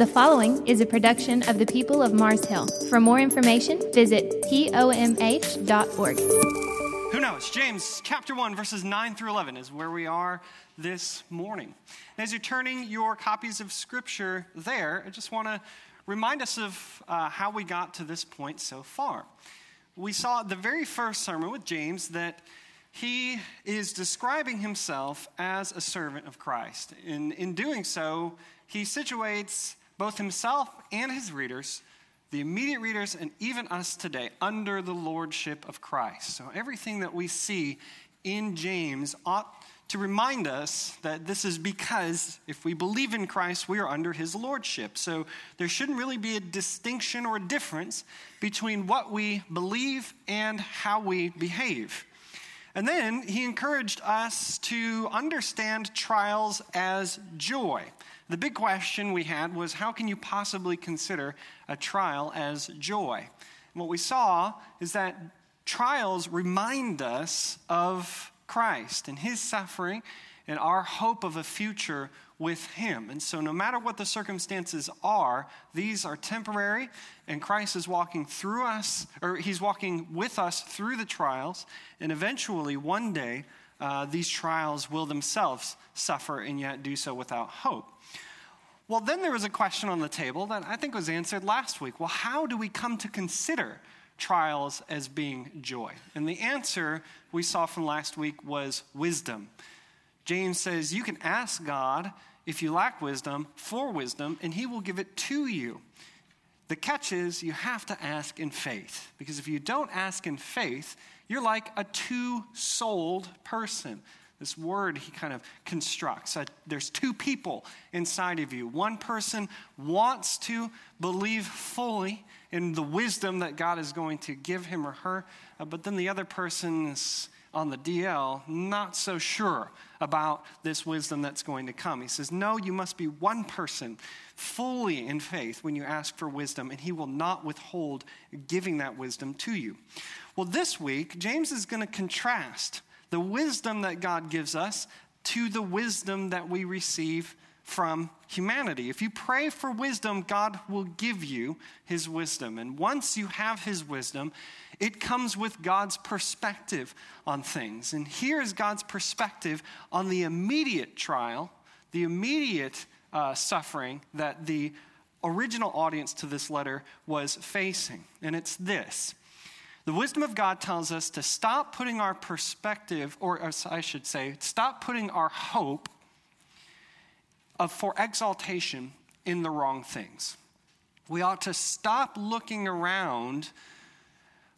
The following is a production of the people of Mars Hill. For more information, visit pomh.org. Who knows? James chapter 1, verses 9 through 11 is where we are this morning. And as you're turning your copies of Scripture there, I just want to remind us of uh, how we got to this point so far. We saw the very first sermon with James that he is describing himself as a servant of Christ. And in doing so, he situates both himself and his readers, the immediate readers, and even us today, under the lordship of Christ. So everything that we see in James ought to remind us that this is because if we believe in Christ, we are under his lordship. So there shouldn't really be a distinction or a difference between what we believe and how we behave. And then he encouraged us to understand trials as joy. The big question we had was how can you possibly consider a trial as joy? And what we saw is that trials remind us of Christ and his suffering and our hope of a future with him. And so, no matter what the circumstances are, these are temporary, and Christ is walking through us, or he's walking with us through the trials, and eventually, one day, uh, these trials will themselves suffer and yet do so without hope. Well, then there was a question on the table that I think was answered last week. Well, how do we come to consider trials as being joy? And the answer we saw from last week was wisdom. James says you can ask God if you lack wisdom for wisdom, and he will give it to you. The catch is you have to ask in faith, because if you don't ask in faith, you're like a two souled person this word he kind of constructs. There's two people inside of you. One person wants to believe fully in the wisdom that God is going to give him or her, uh, but then the other person is on the DL, not so sure about this wisdom that's going to come. He says, No, you must be one person fully in faith when you ask for wisdom, and he will not withhold giving that wisdom to you. Well, this week, James is going to contrast the wisdom that God gives us to the wisdom that we receive from humanity. If you pray for wisdom, God will give you his wisdom. And once you have his wisdom, it comes with God's perspective on things. And here is God's perspective on the immediate trial, the immediate uh, suffering that the original audience to this letter was facing. And it's this the wisdom of God tells us to stop putting our perspective, or I should say, stop putting our hope of, for exaltation in the wrong things. We ought to stop looking around,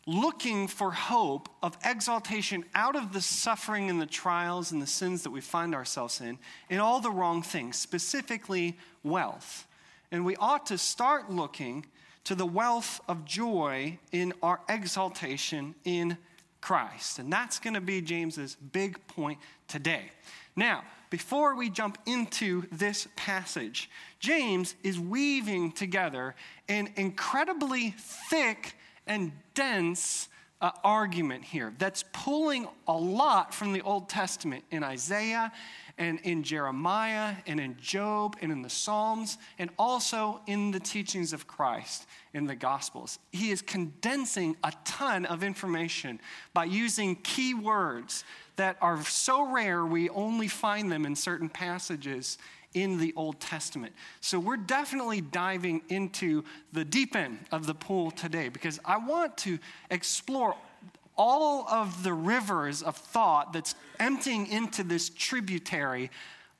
looking for hope of exaltation out of the suffering and the trials and the sins that we find ourselves in, in all the wrong things, specifically wealth. And we ought to start looking to the wealth of joy in our exaltation in Christ. And that's going to be James's big point today. Now, before we jump into this passage, James is weaving together an incredibly thick and dense uh, argument here that's pulling a lot from the Old Testament in Isaiah and in Jeremiah and in Job and in the Psalms and also in the teachings of Christ in the Gospels. He is condensing a ton of information by using key words that are so rare we only find them in certain passages in the Old Testament. So we're definitely diving into the deep end of the pool today because I want to explore all of the rivers of thought that's emptying into this tributary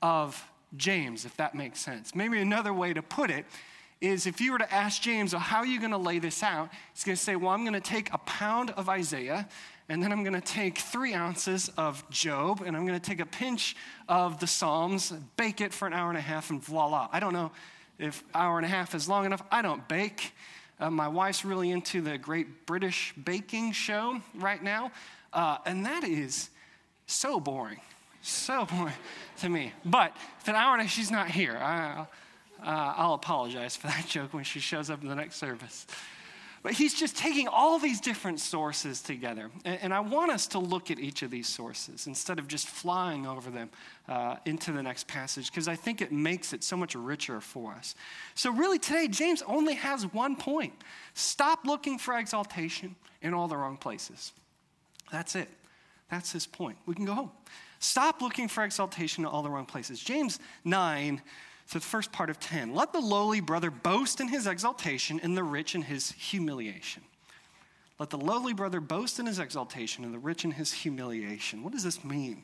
of James, if that makes sense. Maybe another way to put it is if you were to ask James, well, how are you going to lay this out? He's going to say, well, I'm going to take a pound of Isaiah, and then I'm going to take three ounces of Job, and I'm going to take a pinch of the Psalms, bake it for an hour and a half, and voila. I don't know if hour and a half is long enough. I don't bake. Uh, my wife's really into the Great British Baking Show right now, uh, and that is so boring, so boring to me. But for an hour and a half, she's not here. I, uh, I'll apologize for that joke when she shows up in the next service. But he's just taking all these different sources together. And, I want us to look at each of these sources instead of just flying over them uh, into the next passage, because I think it makes it so much richer for us. So, really, today, James only has one point stop looking for exaltation in all the wrong places. That's it. That's his point. We can go home. Stop looking for exaltation in all the wrong places. James 9 so the first part of 10. Let the lowly brother boast in his exaltation and the rich in his humiliation. Let the lowly brother boast in his exaltation and the rich in his humiliation. What does this mean?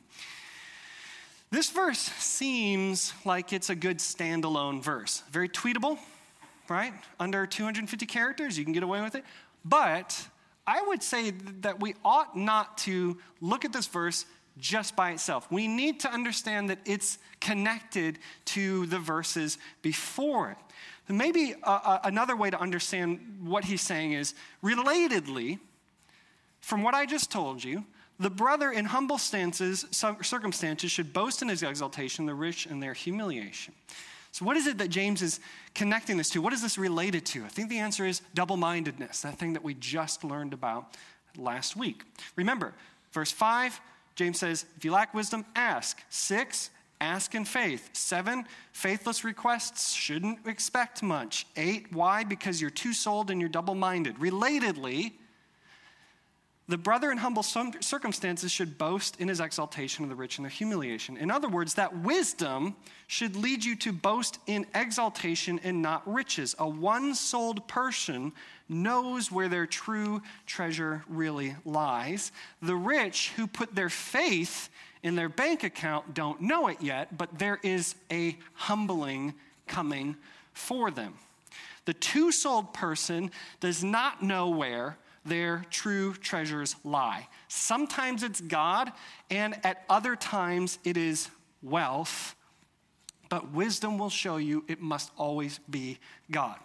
This verse seems like it's a good standalone verse. Very tweetable, right? Under 250 characters, you can get away with it. But I would say that we ought not to look at this verse just by itself. We need to understand that it's connected to the verses before it. Maybe uh, another way to understand what he's saying is relatedly, from what I just told you, the brother in humble stances, circumstances should boast in his exaltation, the rich in their humiliation. So, what is it that James is connecting this to? What is this related to? I think the answer is double mindedness, that thing that we just learned about last week. Remember, verse 5 James says, if you lack wisdom, ask. Six, ask in faith. Seven, faithless requests shouldn't expect much. Eight, why? Because you're two souled and you're double minded. Relatedly, the brother in humble circumstances should boast in his exaltation of the rich and their humiliation. In other words, that wisdom should lead you to boast in exaltation and not riches. A one souled person knows where their true treasure really lies. The rich who put their faith in their bank account don't know it yet, but there is a humbling coming for them. The two souled person does not know where their true treasures lie. Sometimes it's God, and at other times it is wealth. But wisdom will show you it must always be God.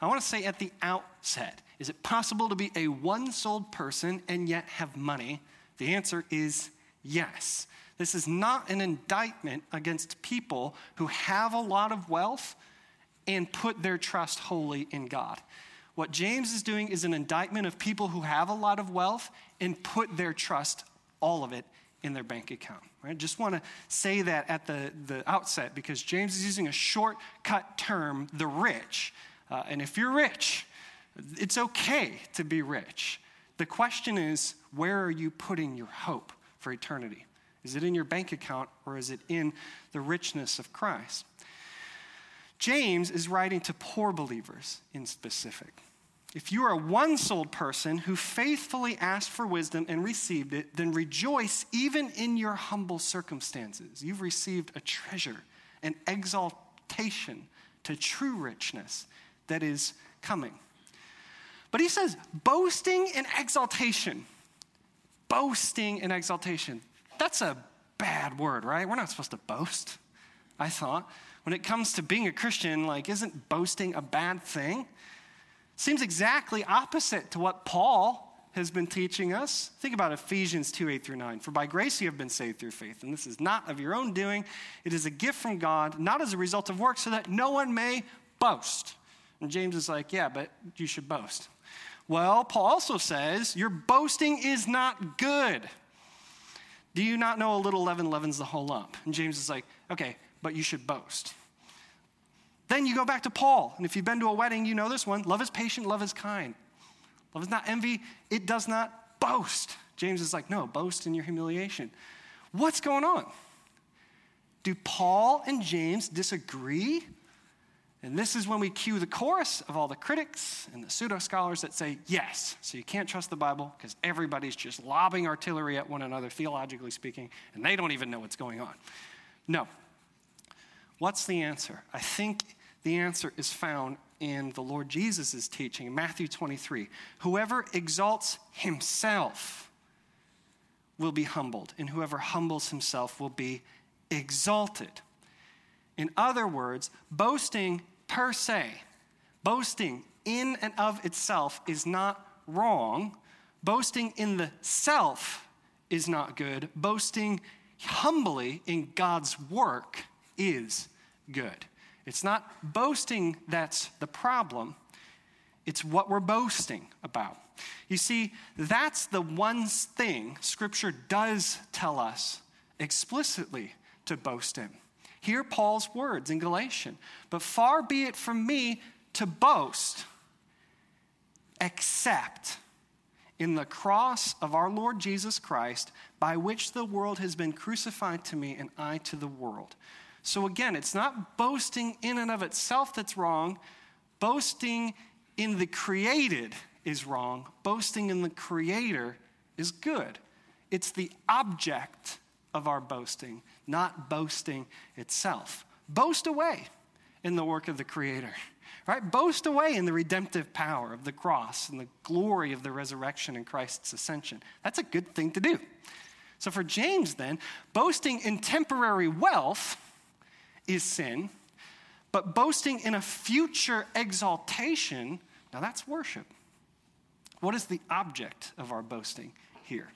I want to say at the outset is it possible to be a one souled person and yet have money? The answer is yes. This is not an indictment against people who have a lot of wealth and put their trust wholly in God. What James is doing is an indictment of people who have a lot of wealth and put their trust, all of it, in their bank account. Right? Just want to say that at the, the outset because James is using a shortcut term, the rich. Uh, and if you're rich, it's okay to be rich. The question is, where are you putting your hope for eternity? Is it in your bank account or is it in the richness of Christ? James is writing to poor believers in specific. If you are a one souled person who faithfully asked for wisdom and received it, then rejoice even in your humble circumstances. You've received a treasure, an exaltation to true richness that is coming. But he says, boasting and exaltation. Boasting and exaltation. That's a bad word, right? We're not supposed to boast, I thought. When it comes to being a Christian, like, isn't boasting a bad thing? Seems exactly opposite to what Paul has been teaching us. Think about Ephesians 2 8 through 9. For by grace you have been saved through faith, and this is not of your own doing, it is a gift from God, not as a result of work, so that no one may boast. And James is like, yeah, but you should boast. Well, Paul also says, your boasting is not good. Do you not know a little leaven leavens the whole lump? And James is like, okay, but you should boast. Then you go back to Paul. And if you've been to a wedding, you know this one love is patient, love is kind. Love is not envy, it does not boast. James is like, no, boast in your humiliation. What's going on? Do Paul and James disagree? And this is when we cue the chorus of all the critics and the pseudo scholars that say yes. So you can't trust the Bible because everybody's just lobbing artillery at one another, theologically speaking, and they don't even know what's going on. No. What's the answer? I think the answer is found in the Lord Jesus' teaching in Matthew 23. Whoever exalts himself will be humbled, and whoever humbles himself will be exalted. In other words, boasting per se, boasting in and of itself is not wrong. Boasting in the self is not good. Boasting humbly in God's work is good. It's not boasting that's the problem, it's what we're boasting about. You see, that's the one thing Scripture does tell us explicitly to boast in. Hear Paul's words in Galatian. But far be it from me to boast except in the cross of our Lord Jesus Christ, by which the world has been crucified to me and I to the world. So again, it's not boasting in and of itself that's wrong. Boasting in the created is wrong. Boasting in the creator is good. It's the object of our boasting, not boasting itself. Boast away in the work of the creator. Right? Boast away in the redemptive power of the cross and the glory of the resurrection and Christ's ascension. That's a good thing to do. So for James, then, boasting in temporary wealth is sin, but boasting in a future exaltation, now that's worship. What is the object of our boasting here?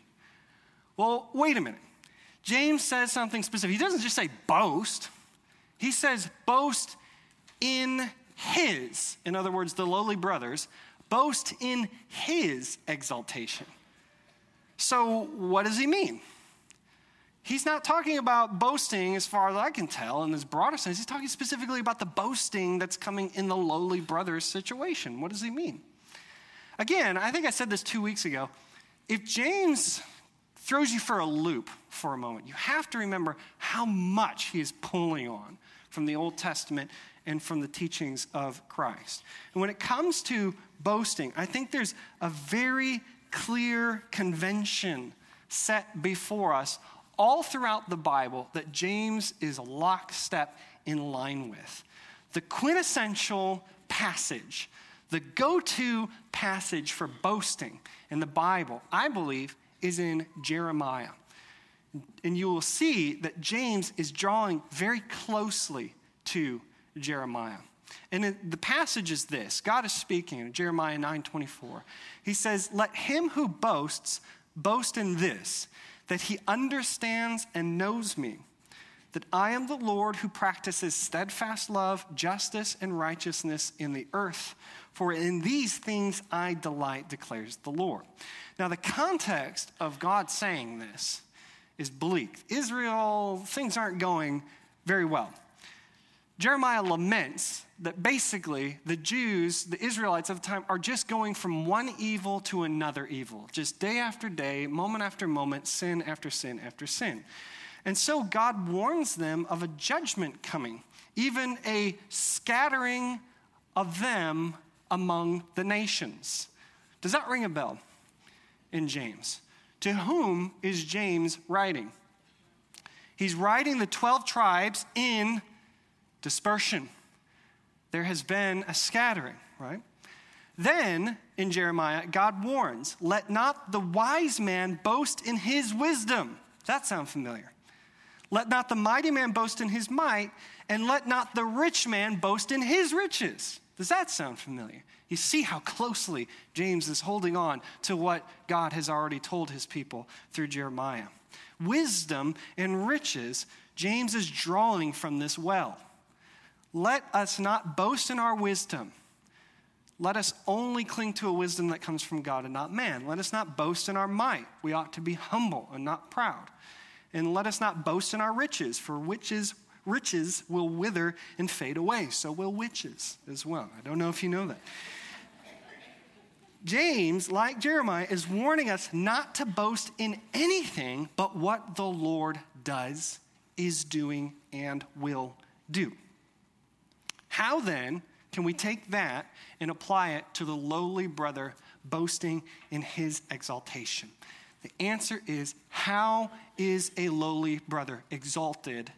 Well, wait a minute. James says something specific. He doesn't just say boast, he says boast in his, in other words, the lowly brothers, boast in his exaltation. So, what does he mean? He's not talking about boasting, as far as I can tell, in this broader sense. He's talking specifically about the boasting that's coming in the lowly brothers situation. What does he mean? Again, I think I said this two weeks ago. If James throws you for a loop for a moment, you have to remember how much he is pulling on from the Old Testament and from the teachings of Christ. And when it comes to boasting, I think there's a very clear convention set before us all throughout the Bible that James is lockstep in line with. The quintessential passage, the go to passage for boasting in the Bible, I believe, is in Jeremiah. And you will see that James is drawing very closely to Jeremiah. And the passage is this God is speaking in Jeremiah 9 24. He says, Let him who boasts boast in this, that he understands and knows me, that I am the Lord who practices steadfast love, justice, and righteousness in the earth. For in these things I delight, declares the Lord. Now, the context of God saying this is bleak. Israel, things aren't going very well. Jeremiah laments that basically the Jews, the Israelites of the time, are just going from one evil to another evil, just day after day, moment after moment, sin after sin after sin. And so God warns them of a judgment coming, even a scattering of them among the nations. Does that ring a bell in James? To whom is James writing? He's writing the 12 tribes in dispersion. There has been a scattering, right? Then in Jeremiah, God warns, let not the wise man boast in his wisdom. That sounds familiar? Let not the mighty man boast in his might, and let not the rich man boast in his riches. Does that sound familiar? You see how closely James is holding on to what God has already told his people through Jeremiah. Wisdom and riches, James is drawing from this well. Let us not boast in our wisdom. Let us only cling to a wisdom that comes from God and not man. Let us not boast in our might. We ought to be humble and not proud. And let us not boast in our riches, for riches, riches will wither and fade away. So will witches as well. I don't know if you know that. James, like Jeremiah, is warning us not to boast in anything but what the Lord does, is doing, and will do. How then can we take that and apply it to the lowly brother boasting in his exaltation? The answer is how is a lowly brother exalted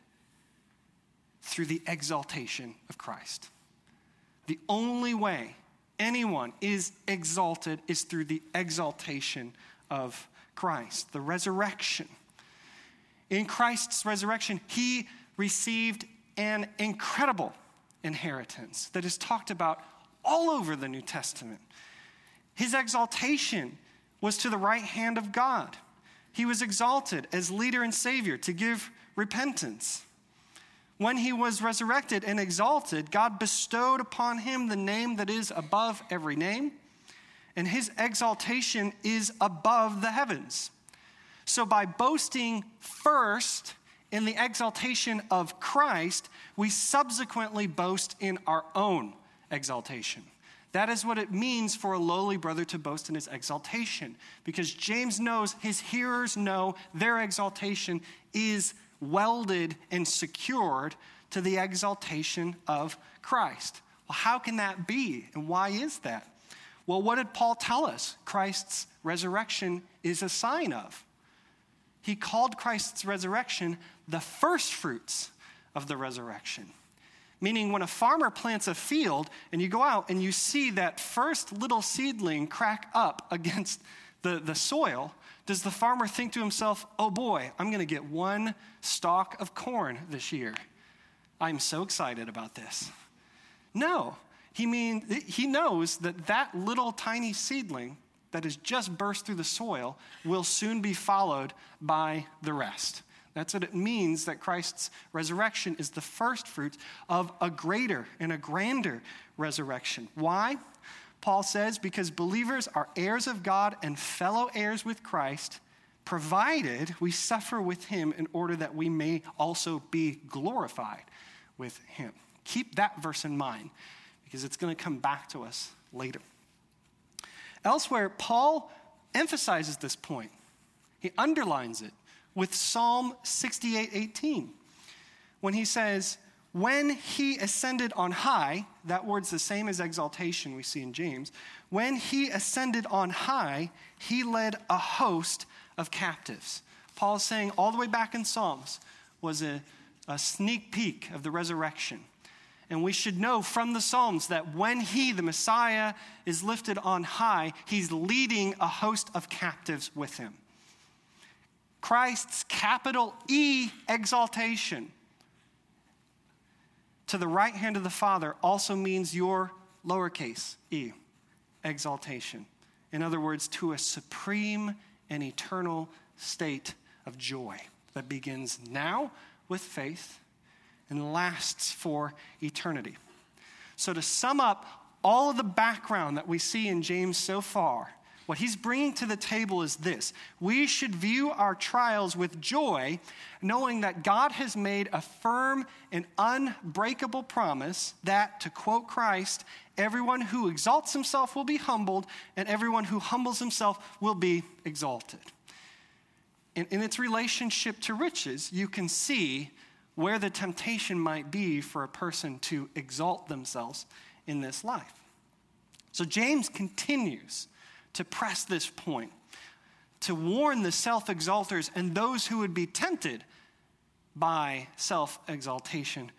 through the exaltation of Christ? The only way anyone is exalted is through the exaltation of Christ, the resurrection. In Christ's resurrection, he received an incredible inheritance that is talked about all over the New Testament. His exaltation was to the right hand of God. He was exalted as leader and savior to give repentance. When he was resurrected and exalted, God bestowed upon him the name that is above every name, and his exaltation is above the heavens. So, by boasting first in the exaltation of Christ, we subsequently boast in our own exaltation. That is what it means for a lowly brother to boast in his exaltation, because James knows his hearers know their exaltation is welded and secured to the exaltation of Christ. Well, how can that be, and why is that? Well, what did Paul tell us? Christ's resurrection is a sign of. He called Christ's resurrection the first fruits of the resurrection. Meaning, when a farmer plants a field and you go out and you see that first little seedling crack up against the, the soil, does the farmer think to himself, oh boy, I'm going to get one stalk of corn this year? I'm so excited about this. No, he, mean, he knows that that little tiny seedling that has just burst through the soil will soon be followed by the rest. That's what it means that Christ's resurrection is the first fruit of a greater and a grander resurrection. Why? Paul says, because believers are heirs of God and fellow heirs with Christ, provided we suffer with him in order that we may also be glorified with him. Keep that verse in mind because it's going to come back to us later. Elsewhere, Paul emphasizes this point, he underlines it with Psalm 68 18. When he says, When he ascended on high, that word's the same as exaltation we see in James. When he ascended on high, he led a host of captives. Paul is saying all the way back in Psalms was a, a sneak peek of the resurrection. And we should know from the Psalms that when he, the Messiah, is lifted on high, he's leading a host of captives with him. Christ's capital E exaltation to the right hand of the Father also means your lowercase e exaltation. In other words, to a supreme and eternal state of joy that begins now with faith and lasts for eternity. So, to sum up all of the background that we see in James so far, what he's bringing to the table is this we should view our trials with joy, knowing that God has made a firm and unbreakable promise that, to quote Christ, everyone who exalts himself will be humbled, and everyone who humbles himself will be exalted. In, in its relationship to riches, you can see where the temptation might be for a person to exalt themselves in this life. So James continues to press this point, to warn the self exalters and those who would be tempted by self exaltation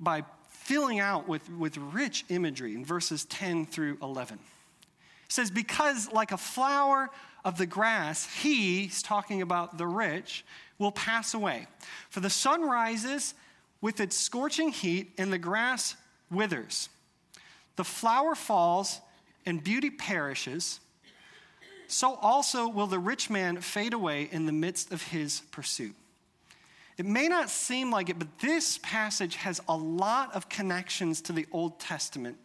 by filling out with, with rich imagery in verses 10 through 11. It says, Because like a flower of the grass, he's talking about the rich, will pass away. For the sun rises with its scorching heat, and the grass withers. The flower falls, and beauty perishes, so also will the rich man fade away in the midst of his pursuit. It may not seem like it, but this passage has a lot of connections to the Old Testament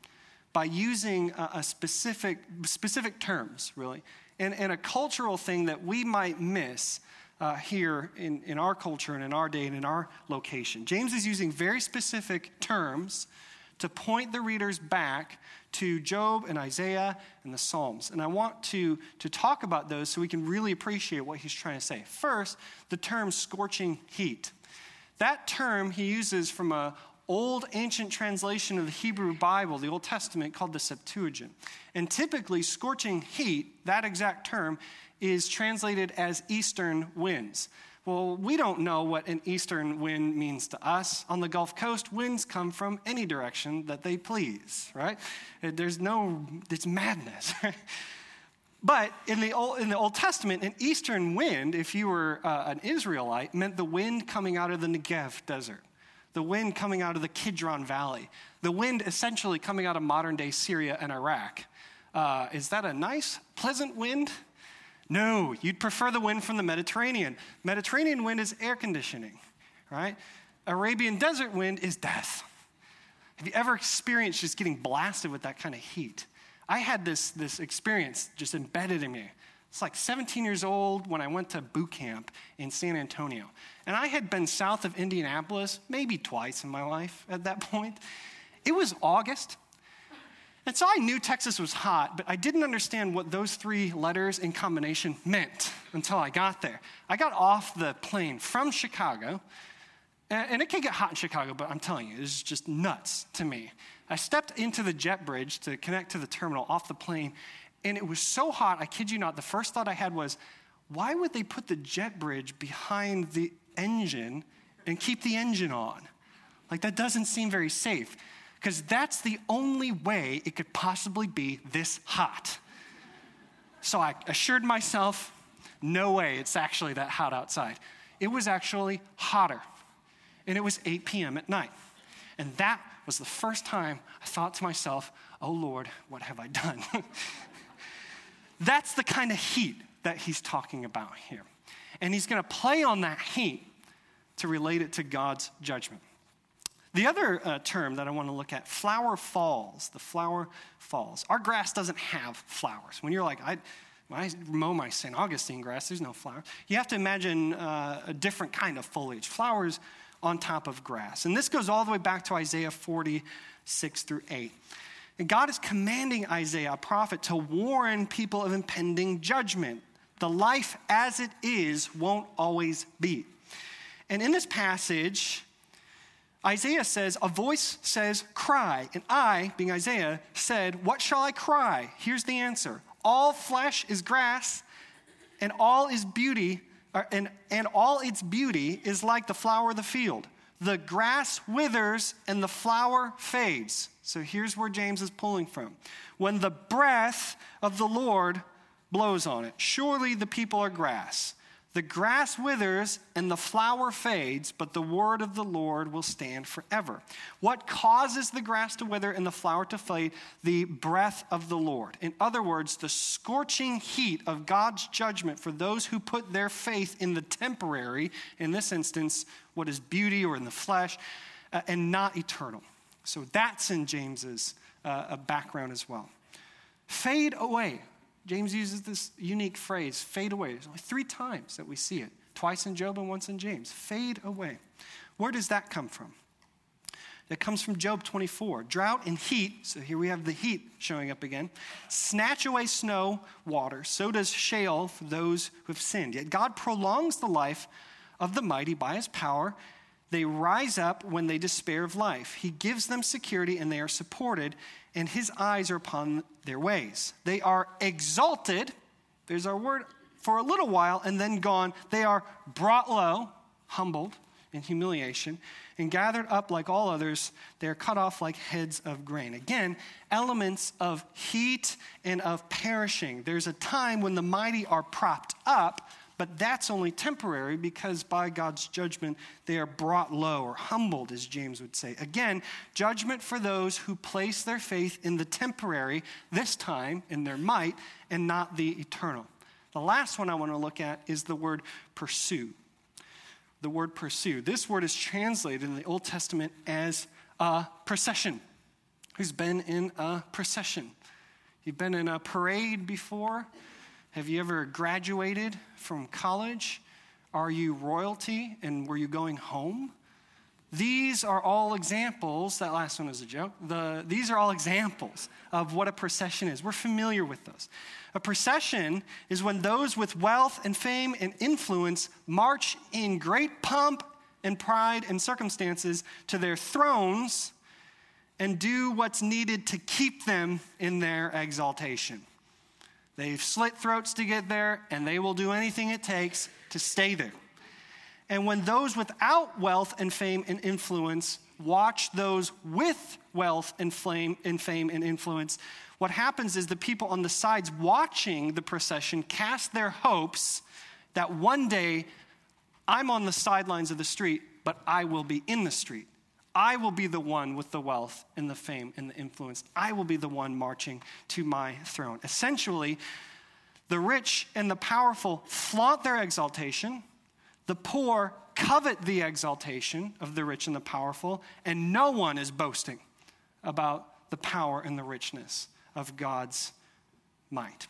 by using a, a specific, specific terms, really, and, and, a cultural thing that we might miss uh, here in, in our culture and in our day and in our location. James is using very specific terms to point the readers back to Job and Isaiah and the Psalms. And I want to, to talk about those so we can really appreciate what he's trying to say. First, the term scorching heat. That term he uses from a old ancient translation of the Hebrew Bible, the Old Testament, called the Septuagint. And typically, scorching heat, that exact term, is translated as eastern winds. Well, we don't know what an eastern wind means to us. On the Gulf Coast, winds come from any direction that they please, right? There's no, it's madness. but in the, Old, in the Old Testament, an eastern wind, if you were uh, an Israelite, meant the wind coming out of the Negev desert, the wind coming out of the Kidron Valley, the wind essentially coming out of modern day Syria and Iraq. Uh, is that a nice, pleasant wind? No, you'd prefer the wind from the Mediterranean. Mediterranean wind is air conditioning, right? Arabian desert wind is death. Have you ever experienced just getting blasted with that kind of heat? I had this, this experience just embedded in me. It's like 17 years old when I went to boot camp in San Antonio. And I had been south of Indianapolis maybe twice in my life at that point. It was August. And so I knew Texas was hot, but I didn't understand what those three letters in combination meant until I got there. I got off the plane from Chicago, and it can get hot in Chicago, but I'm telling you, it's just nuts to me. I stepped into the jet bridge to connect to the terminal off the plane, and it was so hot, I kid you not, the first thought I had was, why would they put the jet bridge behind the engine and keep the engine on? Like, that doesn't seem very safe, because that's the only way it could possibly be this hot. So I assured myself, no way, it's actually that hot outside. It was actually hotter, and it was 8 p.m. at night. And that was the first time I thought to myself, oh Lord, what have I done? That's the kind of heat that he's talking about here. And he's going to play on that heat to relate it to God's judgment. The other uh, term that I want to look at, flower falls, the flower falls. Our grass doesn't have flowers. When you're like, I, when I mow my St. Augustine grass, there's no flowers. You have to imagine uh, a different kind of foliage, flowers on top of grass. And this goes all the way back to Isaiah 46 through 8. And God is commanding Isaiah, a prophet, to warn people of impending judgment. The life as it is won't always be. And in this passage, Isaiah says, A voice says, Cry. And I, being Isaiah, said, What shall I cry? Here's the answer All flesh is grass, and all is beauty, and, and all its beauty is like the flower of the field. The grass withers and the flower fades. So here's where James is pulling from. When the breath of the Lord blows on it, surely the people are grass. The grass withers and the flower fades, but the word of the Lord will stand forever. What causes the grass to wither and the flower to fade? The breath of the Lord. In other words, the scorching heat of God's judgment for those who put their faith in the temporary, in this instance, what is beauty or in the flesh, uh, and not eternal. So that's in James's uh, background as well. Fade away. James uses this unique phrase, fade away. There's only three times that we see it twice in Job and once in James. Fade away. Where does that come from? That comes from Job 24. Drought and heat, so here we have the heat showing up again, snatch away snow, water. So does Sheol for those who have sinned. Yet God prolongs the life of the mighty by his power. They rise up when they despair of life. He gives them security and they are supported and his eyes are upon their ways. They are exalted, there's our word, for a little while, and then gone. They are brought low, humbled in humiliation, and gathered up like all others. They are cut off like heads of grain. Again, elements of heat and of perishing. There's a time when the mighty are propped up but that's only temporary because by God's judgment, they are brought low or humbled, as James would say. Again, judgment for those who place their faith in the temporary, this time in their might, and not the eternal. The last one I want to look at is the word pursue. The word pursue. This word is translated in the Old Testament as a procession. Who's been in a procession? You've been in a parade before? Have you ever graduated from college? Are you royalty and were you going home? These are all examples. That last one is a joke. The, these are all examples of what a procession is. We're familiar with those. A procession is when those with wealth and fame and influence march in great pomp and pride and circumstances to their thrones and do what's needed to keep them in their exaltation. They've slit throats to get there, and they will do anything it takes to stay there. And when those without wealth and fame and influence watch those with wealth and fame and fame and influence, what happens is the people on the sides watching the procession cast their hopes that one day I'm on the sidelines of the street, but I will be in the street. I will be the one with the wealth and the fame and the influence. I will be the one marching to my throne. Essentially, the rich and the powerful flaunt their exaltation, The poor covet the exaltation of the rich and the powerful, and no one is boasting about the power and the richness of God's might.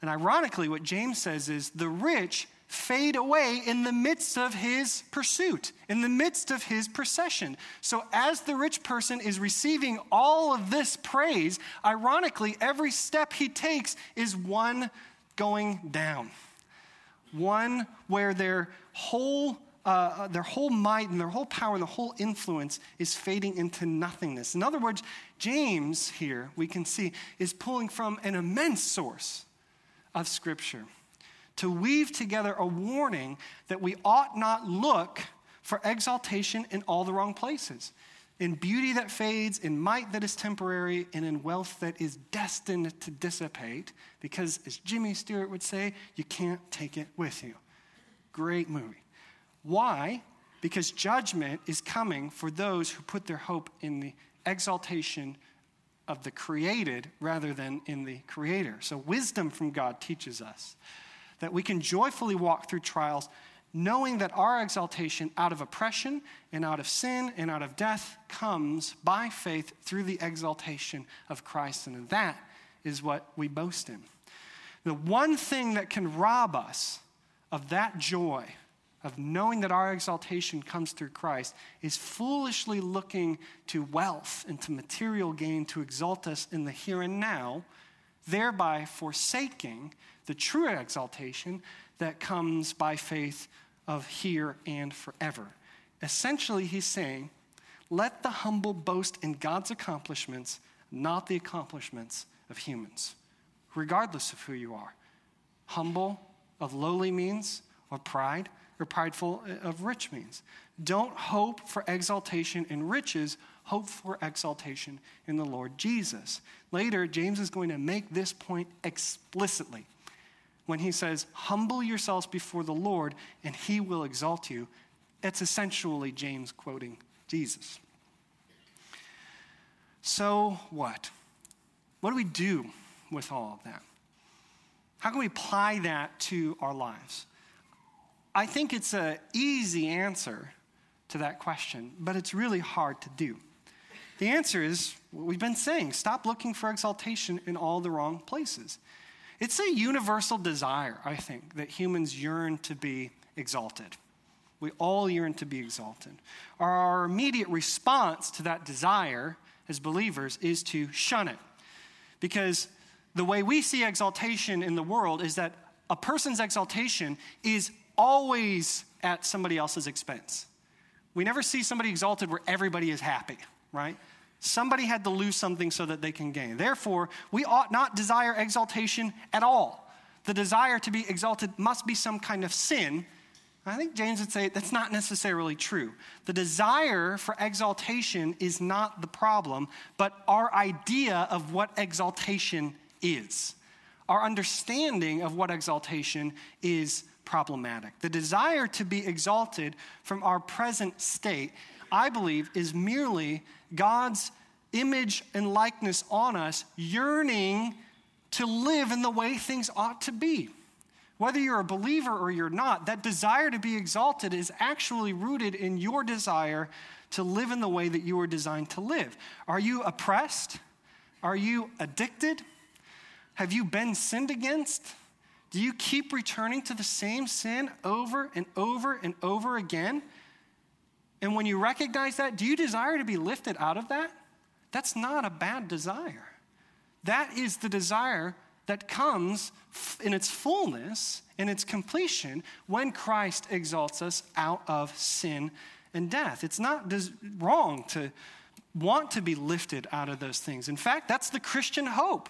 And ironically, what James says is the rich fade away in the midst of his pursuit, in the midst of his procession. So, as the rich person is receiving all of this praise, ironically, every step he takes is one going down, one where their whole uh, their whole might and their whole power and their whole influence is fading into nothingness. In other words, James here, we can see, is pulling from an immense source of Scripture to weave together a warning that we ought not look for exaltation in all the wrong places. In beauty that fades, in might that is temporary, and in wealth that is destined to dissipate, because as Jimmy Stewart would say, you can't take it with you. Great movie. Why? Because judgment is coming for those who put their hope in the exaltation of the created rather than in the creator. So, wisdom from God teaches us that we can joyfully walk through trials knowing that our exaltation out of oppression and out of sin and out of death comes by faith through the exaltation of Christ. And that is what we boast in. The one thing that can rob us of that joy, of knowing that our exaltation comes through Christ, is foolishly looking to wealth and to material gain to exalt us in the here and now, thereby forsaking the true exaltation that comes by faith of here and forever. Essentially, he's saying, let the humble boast in God's accomplishments, not the accomplishments of humans, regardless of who you are. Humble of lowly means, or pride, or prideful uh, of rich means. Don't hope for exaltation in riches, hope for exaltation in the Lord Jesus. Later, James is going to make this point explicitly when he says, Humble yourselves before the Lord, and he will exalt you. It's essentially James quoting Jesus. So, what? What do we do with all of that? How can we apply that to our lives? I think it's an easy answer to that question, but it's really hard to do. The answer is what we've been saying stop looking for exaltation in all the wrong places. It's a universal desire, I think, that humans yearn to be exalted. We all yearn to be exalted. Our immediate response to that desire as believers is to shun it. Because the way we see exaltation in the world is that a person's exaltation is always at somebody else's expense. We never see somebody exalted where everybody is happy, right? Somebody had to lose something so that they can gain. Therefore, we ought not desire exaltation at all. The desire to be exalted must be some kind of sin. I think James would say that's not necessarily true. The desire for exaltation is not the problem, but our idea of what exaltation is. Our understanding of what exaltation is problematic. The desire to be exalted from our present state I believe, is merely God's image and likeness on us, yearning to live in the way things ought to be. Whether you're a believer or you're not, that desire to be exalted is actually rooted in your desire to live in the way that you were designed to live. Are you oppressed? Are you addicted? Have you been sinned against? Do you keep returning to the same sin over and over and over again? And when you recognize that, do you desire to be lifted out of that? That's not a bad desire. That is the desire that comes in its fullness, in its completion, when Christ exalts us out of sin and death. It's not wrong to want to be lifted out of those things. In fact, that's the Christian hope.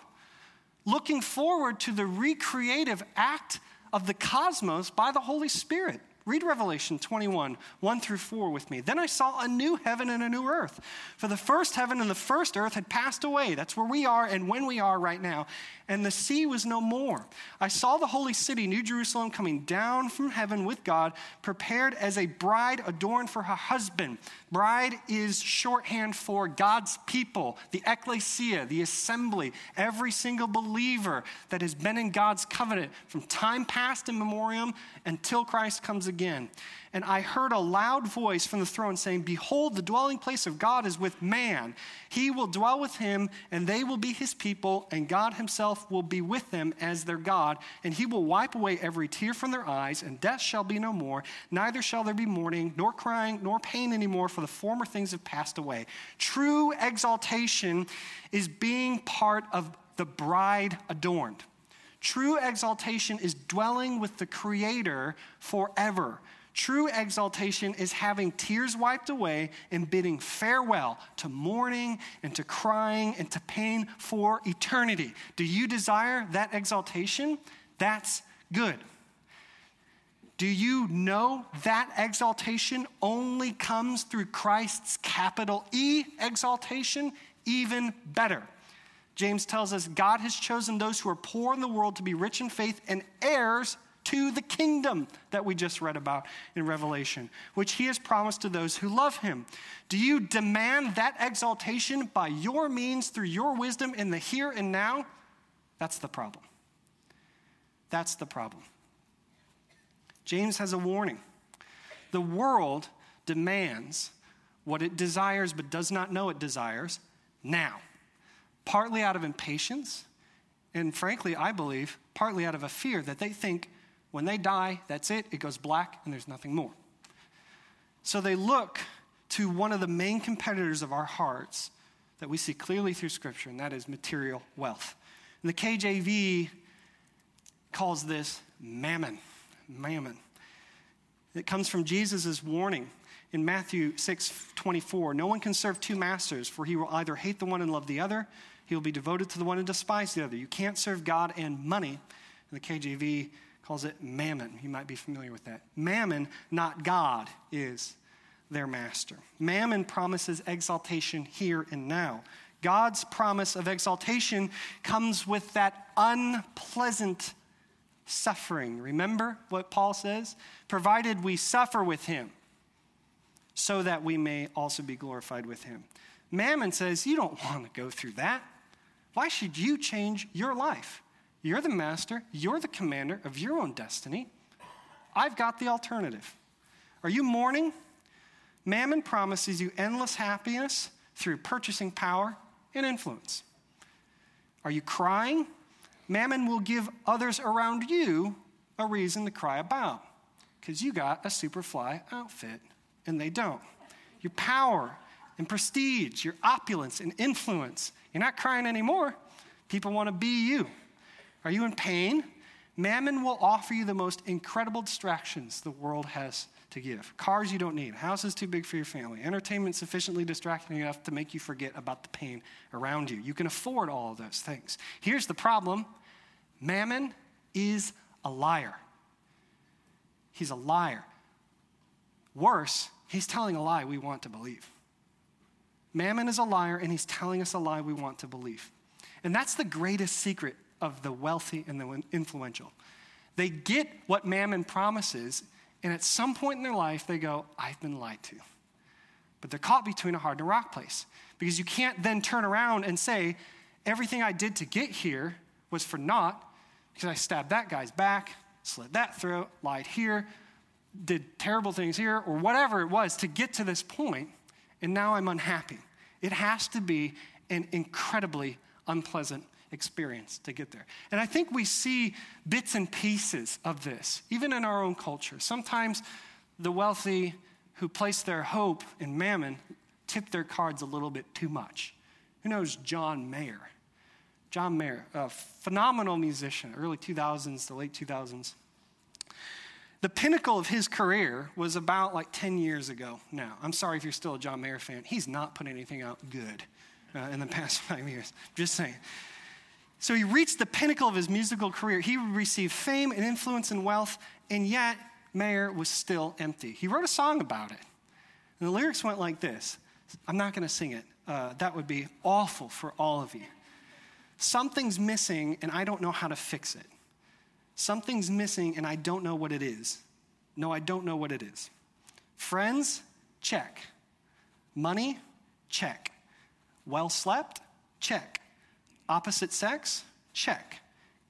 Looking forward to the recreative act of the cosmos by the Holy Spirit. Read Revelation 21, 1 through 4 with me. Then I saw a new heaven and a new earth. For the first heaven and the first earth had passed away. That's where we are and when we are right now. And the sea was no more. I saw the holy city, New Jerusalem, coming down from heaven with God, prepared as a bride adorned for her husband. Bride is shorthand for God's people, the ecclesia, the assembly, every single believer that has been in God's covenant from time past in memoriam until Christ comes again. And I heard a loud voice from the throne saying, Behold, the dwelling place of God is with man. He will dwell with him, and they will be his people, and God himself will be with them as their God. And he will wipe away every tear from their eyes, and death shall be no more. Neither shall there be mourning, nor crying, nor pain anymore, for the former things have passed away. True exaltation is being part of the bride adorned. True exaltation is dwelling with the Creator forever. True exaltation is having tears wiped away and bidding farewell to mourning and to crying and to pain for eternity. Do you desire that exaltation? That's good. Do you know that exaltation only comes through Christ's capital E exaltation? Even better. James tells us God has chosen those who are poor in the world to be rich in faith and heirs to the kingdom that we just read about in Revelation, which he has promised to those who love him. Do you demand that exaltation by your means through your wisdom in the here and now? That's the problem. That's the problem. James has a warning. The world demands what it desires but does not know it desires now, partly out of impatience, and frankly, I believe, partly out of a fear that they think when they die, that's it, it goes black and there's nothing more. So they look to one of the main competitors of our hearts that we see clearly through Scripture, and that is material wealth. And the KJV calls this mammon. Mammon. It comes from Jesus' warning in Matthew 6 24. No one can serve two masters, for he will either hate the one and love the other, he will be devoted to the one and despise the other. You can't serve God and money. And the KJV calls it mammon. You might be familiar with that. Mammon, not God, is their master. Mammon promises exaltation here and now. God's promise of exaltation comes with that unpleasant suffering. Remember what Paul says? Provided we suffer with him, so that we may also be glorified with him. Mammon says, You don't want to go through that. Why should you change your life? You're the master, you're the commander of your own destiny. I've got the alternative. Are you mourning? Mammon promises you endless happiness through purchasing power and influence. Are you crying? Mammon will give others around you a reason to cry about because you got a superfly outfit and they don't. Your power and prestige, your opulence and influence, you're not crying anymore. People want to be you. Are you in pain? Mammon will offer you the most incredible distractions the world has to give. Cars you don't need, houses too big for your family, entertainment sufficiently distracting enough to make you forget about the pain around you. You can afford all of those things. Here's the problem Mammon is a liar. He's a liar. Worse, he's telling a lie we want to believe. Mammon is a liar, and he's telling us a lie we want to believe. And that's the greatest secret of the wealthy and the influential. They get what mammon promises, and at some point in their life, they go, I've been lied to. But they're caught between a hard and a rock place because you can't then turn around and say, everything I did to get here was for naught because I stabbed that guy's back, slit that throat, lied here, did terrible things here, or whatever it was to get to this point, and now I'm unhappy. It has to be an incredibly unpleasant experience to get there. And I think we see bits and pieces of this, even in our own culture. Sometimes the wealthy who place their hope in mammon tip their cards a little bit too much. Who knows John Mayer? John Mayer, a phenomenal musician, early 2000s to late 2000s. The pinnacle of his career was about like 10 years ago now. I'm sorry if you're still a John Mayer fan. He's not put anything out good uh, in the past five years. Just saying. So he reached the pinnacle of his musical career. He received fame and influence and wealth, and yet Mayer was still empty. He wrote a song about it. And the lyrics went like this I'm not going to sing it, uh, that would be awful for all of you. Something's missing, and I don't know how to fix it. Something's missing, and I don't know what it is. No, I don't know what it is. Friends, check. Money, check. Well slept, check. Opposite sex? Check.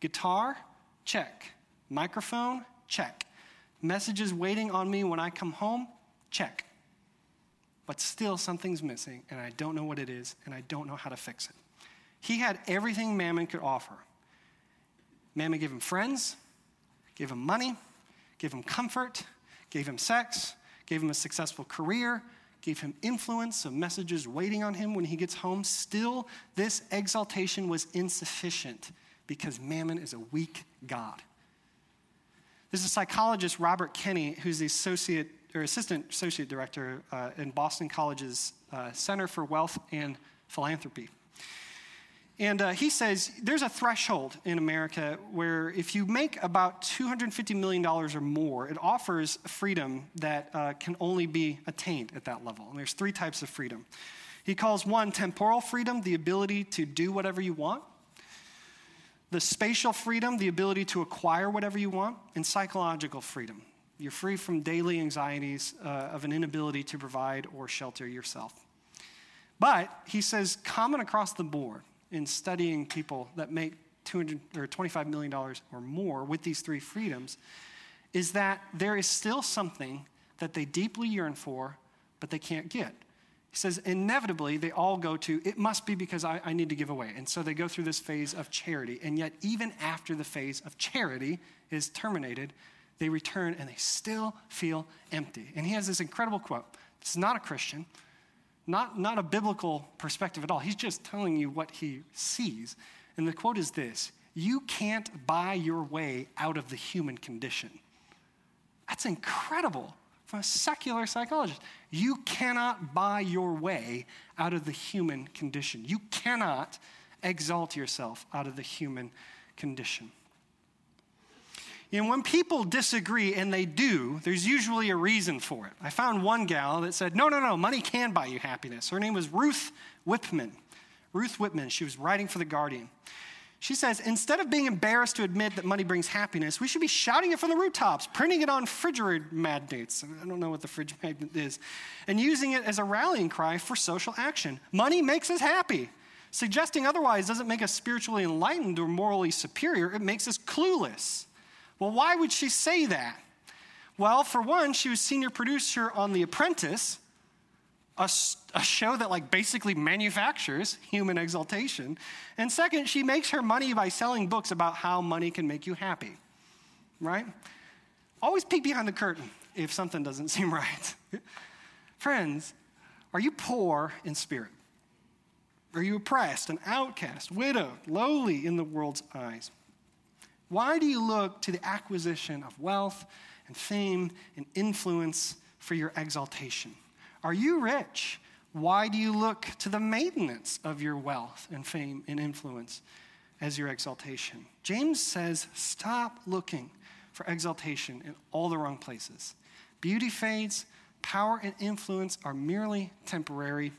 Guitar? Check. Microphone? Check. Messages waiting on me when I come home? Check. But still, something's missing, and I don't know what it is, and I don't know how to fix it. He had everything Mammon could offer. Mammon gave him friends, gave him money, gave him comfort, gave him sex, gave him a successful career, gave him influence of messages waiting on him when he gets home. Still, this exaltation was insufficient because Mammon is a weak God. There's a psychologist, Robert Kenny, who's the associate or assistant associate director uh, in Boston College's uh, Center for Wealth and Philanthropy. And uh, he says there's a threshold in America where if you make about $250 million or more, it offers freedom that uh, can only be attained at that level. And there's three types of freedom. He calls one temporal freedom, the ability to do whatever you want, the spatial freedom, the ability to acquire whatever you want, and psychological freedom. You're free from daily anxieties uh, of an inability to provide or shelter yourself. But he says, common across the board, in studying people that make 200 or 25 million dollars or more with these three freedoms is that there is still something that they deeply yearn for but they can't get. He says inevitably they all go to it must be because I, I, need to give away and so they go through this phase of charity. And yet even after the phase of charity is terminated they return and they still feel empty. And he has this incredible quote. This is not a christian not, not a biblical perspective at all. He's just telling you what he sees. And the quote is this You can't buy your way out of the human condition. That's incredible from a secular psychologist. You cannot buy your way out of the human condition. You cannot exalt yourself out of the human condition. Know, when people disagree, and they do, there's usually a reason for it. I found one gal that said, no, no, no, money can buy you happiness. Her name was Ruth Whitman. Ruth Whitman, she was writing for The Guardian. She says, instead of being embarrassed to admit that money brings happiness, we should be shouting it from the rooftops, printing it on refrigerator magnets. I don't know what the fridge magnet is, and using it as a rallying cry for social action. Money makes us happy. Suggesting otherwise doesn't make us spiritually enlightened or morally superior, it makes us clueless. Well, why would she say that? Well, for one, she was senior producer on The Apprentice, a, a, show that like basically manufactures human exaltation. And second, she makes her money by selling books about how money can make you happy. Right? Always peek behind the curtain if something doesn't seem right. Friends, are you poor in spirit? Are you oppressed, an outcast, widowed, lowly in the world's eyes? Why do you look to the acquisition of wealth and fame and influence for your exaltation? Are you rich? Why do you look to the maintenance of your wealth and fame and influence as your exaltation? James says, stop looking for exaltation in all the wrong places. Beauty fades, power and influence are merely temporary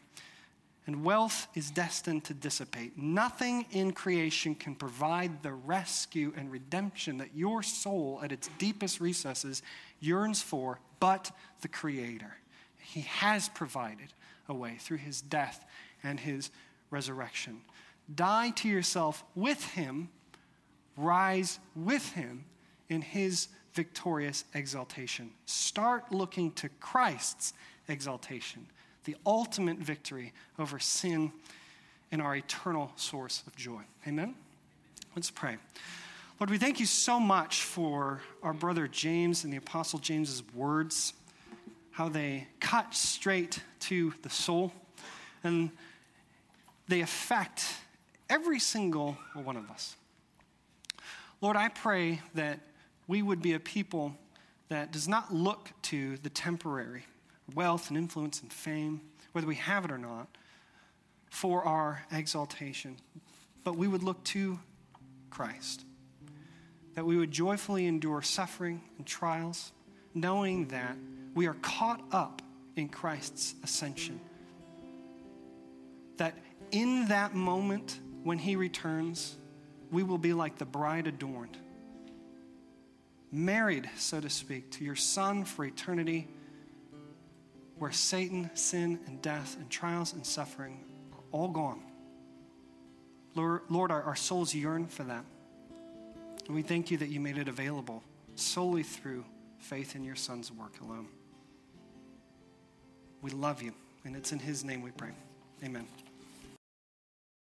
and wealth is destined to dissipate. Nothing in creation can provide the rescue and redemption that your soul, at its deepest recesses, yearns for but the Creator. He has provided a way through his death and his resurrection. Die to yourself with him, rise with him in his victorious exaltation. Start looking to Christ's exaltation the ultimate victory over sin and our eternal source of joy. Amen? Let's pray. Lord, we thank you so much for our brother James and the Apostle James's words, how they cut straight to the soul, and they affect every single one of us. Lord, I pray that we would be a people that does not look to the temporary wealth and influence and fame, whether we have it or not, for our exaltation. But we would look to Christ. That we would joyfully endure suffering and trials, knowing that we are caught up in Christ's ascension. That in that moment when he returns, we will be like the bride adorned, married, so to speak, to your Son for eternity where Satan, sin, and death, and trials and suffering are all gone. Lord, Lord our, our souls yearn for that. And we thank you that you made it available solely through faith in your Son's work alone. We love you, and it's in His name we pray. Amen.